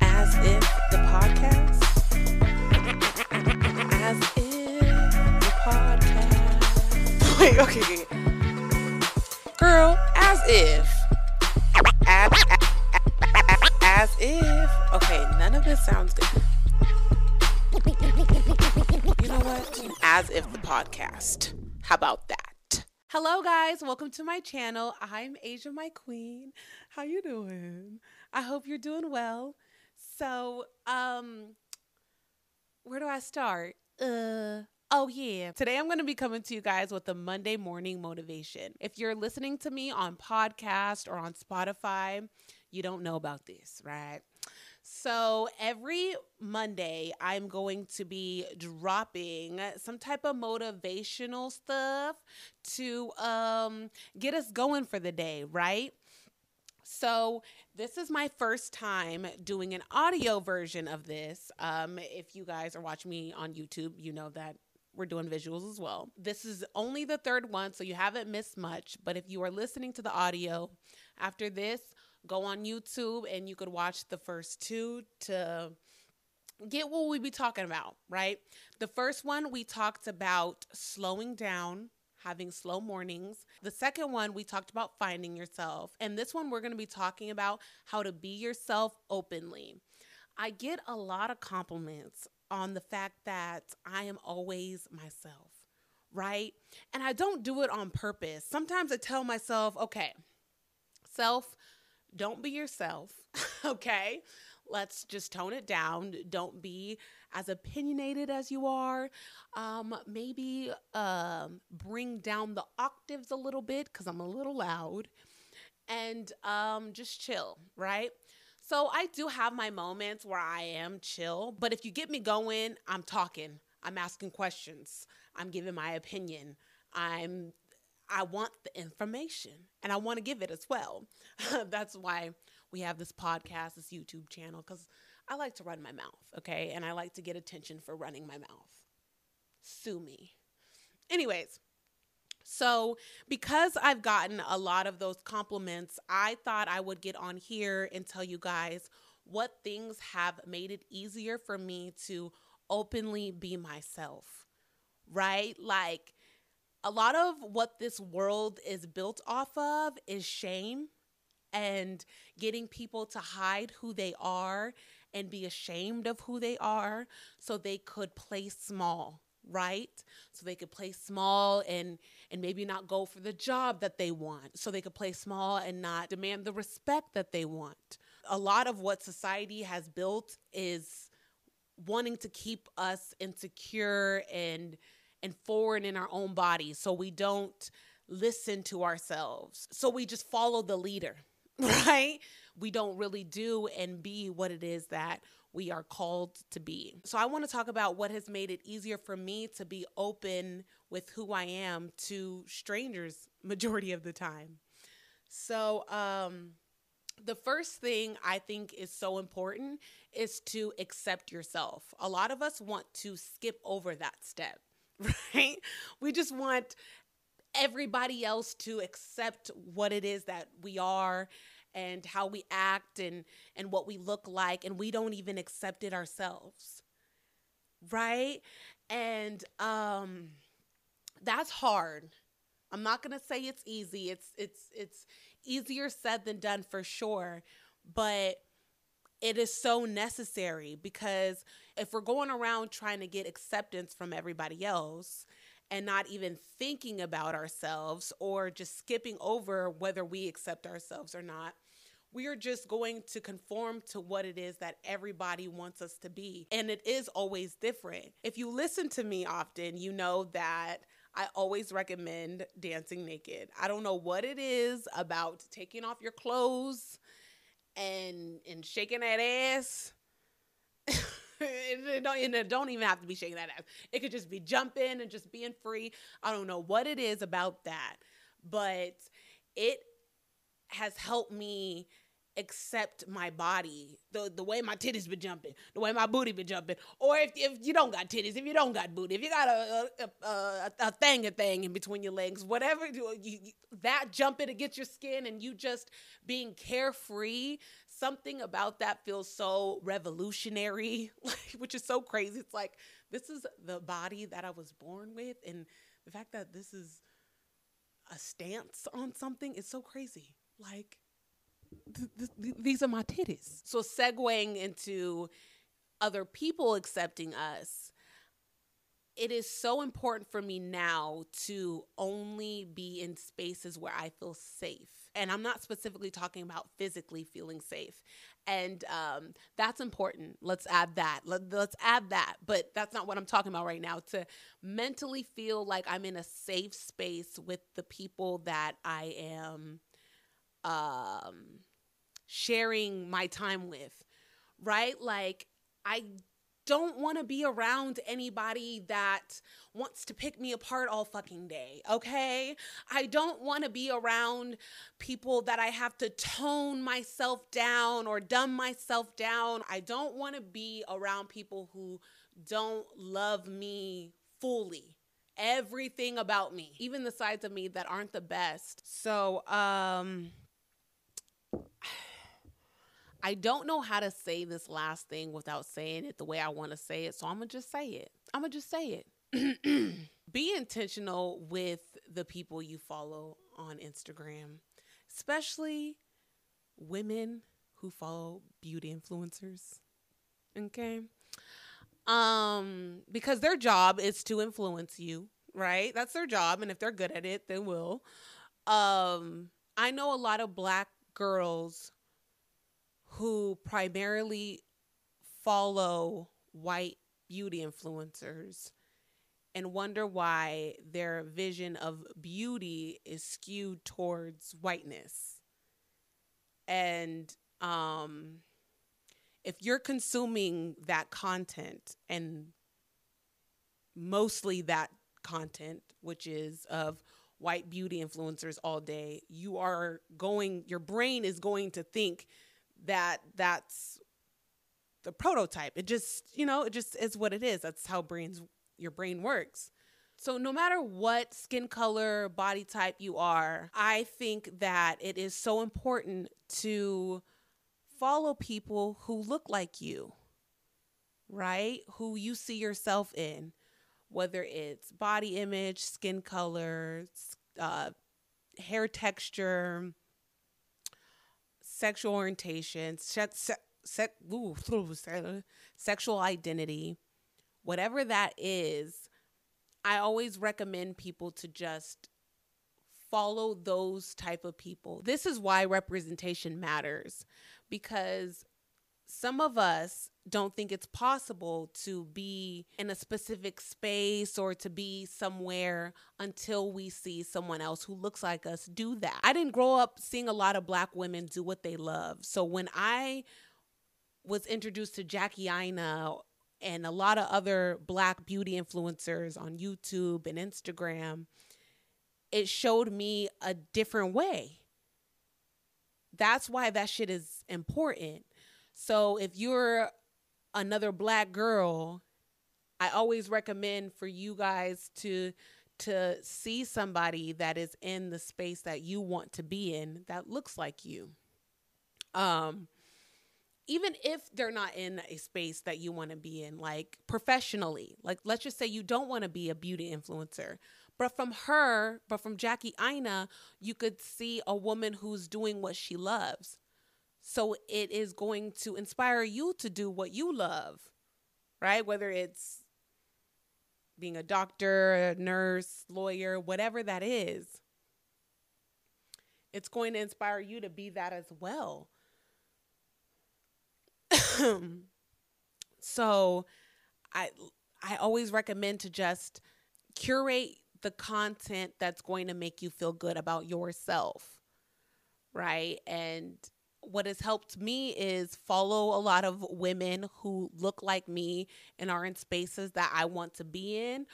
As if the podcast. As if the podcast. Wait, okay. Girl, as if. As, as if. Okay, none of this sounds good. You know what? As if the podcast. How about that? Hello guys, welcome to my channel. I'm Asia my queen. How you doing? I hope you're doing well. So, um where do I start? Uh Oh, yeah. Today I'm going to be coming to you guys with a Monday morning motivation. If you're listening to me on podcast or on Spotify, you don't know about this, right? So every Monday, I'm going to be dropping some type of motivational stuff to um, get us going for the day, right? So, this is my first time doing an audio version of this. Um, if you guys are watching me on YouTube, you know that we're doing visuals as well. This is only the third one, so you haven't missed much. But if you are listening to the audio after this, go on YouTube and you could watch the first two to get what we be talking about, right? The first one we talked about slowing down, having slow mornings. The second one we talked about finding yourself. And this one we're going to be talking about how to be yourself openly. I get a lot of compliments on the fact that I am always myself, right? And I don't do it on purpose. Sometimes I tell myself, okay, self, don't be yourself, okay? Let's just tone it down. Don't be as opinionated as you are. Um, maybe um, bring down the octaves a little bit because I'm a little loud. And um, just chill, right? So I do have my moments where I am chill, but if you get me going, I'm talking. I'm asking questions. I'm giving my opinion. I'm I want the information and I want to give it as well. That's why we have this podcast, this YouTube channel, because I like to run my mouth, okay? And I like to get attention for running my mouth. Sue me. Anyways, so because I've gotten a lot of those compliments, I thought I would get on here and tell you guys what things have made it easier for me to openly be myself, right? Like, a lot of what this world is built off of is shame and getting people to hide who they are and be ashamed of who they are so they could play small right? So they could play small and and maybe not go for the job that they want. So they could play small and not demand the respect that they want. A lot of what society has built is wanting to keep us insecure and and foreign in our own bodies. So we don't listen to ourselves. So we just follow the leader, right? We don't really do and be what it is that we are called to be. So I want to talk about what has made it easier for me to be open with who I am to strangers majority of the time. So um the first thing I think is so important is to accept yourself. A lot of us want to skip over that step right? We just want everybody else to accept what it is that we are and how we act and and what we look like and we don't even accept it ourselves. Right? And um that's hard. I'm not going to say it's easy. It's it's it's easier said than done for sure, but it is so necessary because if we're going around trying to get acceptance from everybody else and not even thinking about ourselves or just skipping over whether we accept ourselves or not, we are just going to conform to what it is that everybody wants us to be. And it is always different. If you listen to me often, you know that I always recommend dancing naked. I don't know what it is about taking off your clothes and and shaking that ass. don't, don't even have to be shaking that ass. It could just be jumping and just being free. I don't know what it is about that, but it has helped me accept my body, the the way my titties been jumping, the way my booty been jumping, or if, if you don't got titties, if you don't got booty, if you got a a, a, a thing a thing in between your legs, whatever you, you, that jumping to get your skin and you just being carefree, something about that feels so revolutionary, which is so crazy. It's like this is the body that I was born with, and the fact that this is a stance on something is so crazy. Like th- th- these are my titties. So segueing into other people accepting us, it is so important for me now to only be in spaces where I feel safe. And I'm not specifically talking about physically feeling safe. And um, that's important. Let's add that. Let, let's add that. But that's not what I'm talking about right now. To mentally feel like I'm in a safe space with the people that I am um, sharing my time with, right? Like, I don't want to be around anybody that wants to pick me apart all fucking day, okay? I don't want to be around people that I have to tone myself down or dumb myself down. I don't want to be around people who don't love me fully. Everything about me, even the sides of me that aren't the best. So, um, I don't know how to say this last thing without saying it the way I want to say it. So I'm going to just say it. I'm going to just say it. Be intentional with the people you follow on Instagram, especially women who follow beauty influencers. Okay? Um because their job is to influence you, right? That's their job and if they're good at it, they will. Um I know a lot of black girls who primarily follow white beauty influencers and wonder why their vision of beauty is skewed towards whiteness. And um, if you're consuming that content and mostly that content, which is of white beauty influencers all day, you are going, your brain is going to think that that's the prototype. It just, you know, it just is what it is. That's how brains your brain works. So no matter what skin color, body type you are, I think that it is so important to follow people who look like you. Right? Who you see yourself in, whether it's body image, skin color, uh, hair texture, sexual orientation, ooh, sexual identity, whatever that is, I always recommend people to just follow those type of people. This is why representation matters because some of us don't think it's possible to be in a specific space or to be somewhere until we see someone else who looks like us do that. I didn't grow up seeing a lot of black women do what they love. So when I was introduced to Jackie Aina and a lot of other black beauty influencers on YouTube and Instagram, it showed me a different way. That's why that shit is important. So if you're another black girl, I always recommend for you guys to to see somebody that is in the space that you want to be in that looks like you. Um even if they're not in a space that you want to be in like professionally. Like let's just say you don't want to be a beauty influencer. But from her, but from Jackie Aina, you could see a woman who's doing what she loves. So it is going to inspire you to do what you love, right? Whether it's being a doctor, a nurse, lawyer, whatever that is. It's going to inspire you to be that as well. so I I always recommend to just curate the content that's going to make you feel good about yourself. Right? And what has helped me is follow a lot of women who look like me and are in spaces that I want to be in,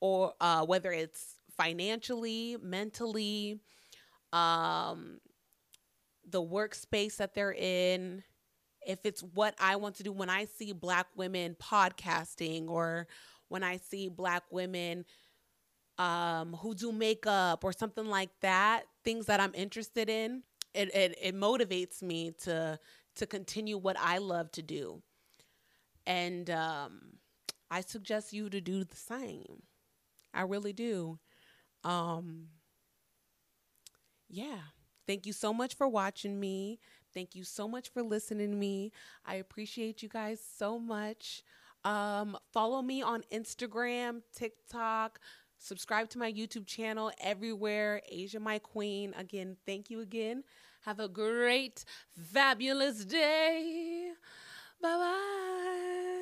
or uh, whether it's financially, mentally, um, the workspace that they're in, if it's what I want to do when I see black women podcasting or when I see black women um, who do makeup or something like that, things that I'm interested in, it, it, it motivates me to to continue what I love to do. And um, I suggest you to do the same. I really do. Um, yeah. Thank you so much for watching me. Thank you so much for listening to me. I appreciate you guys so much. Um, follow me on Instagram, TikTok, subscribe to my YouTube channel everywhere. Asia My Queen. Again, thank you again. Have a great, fabulous day. Bye bye.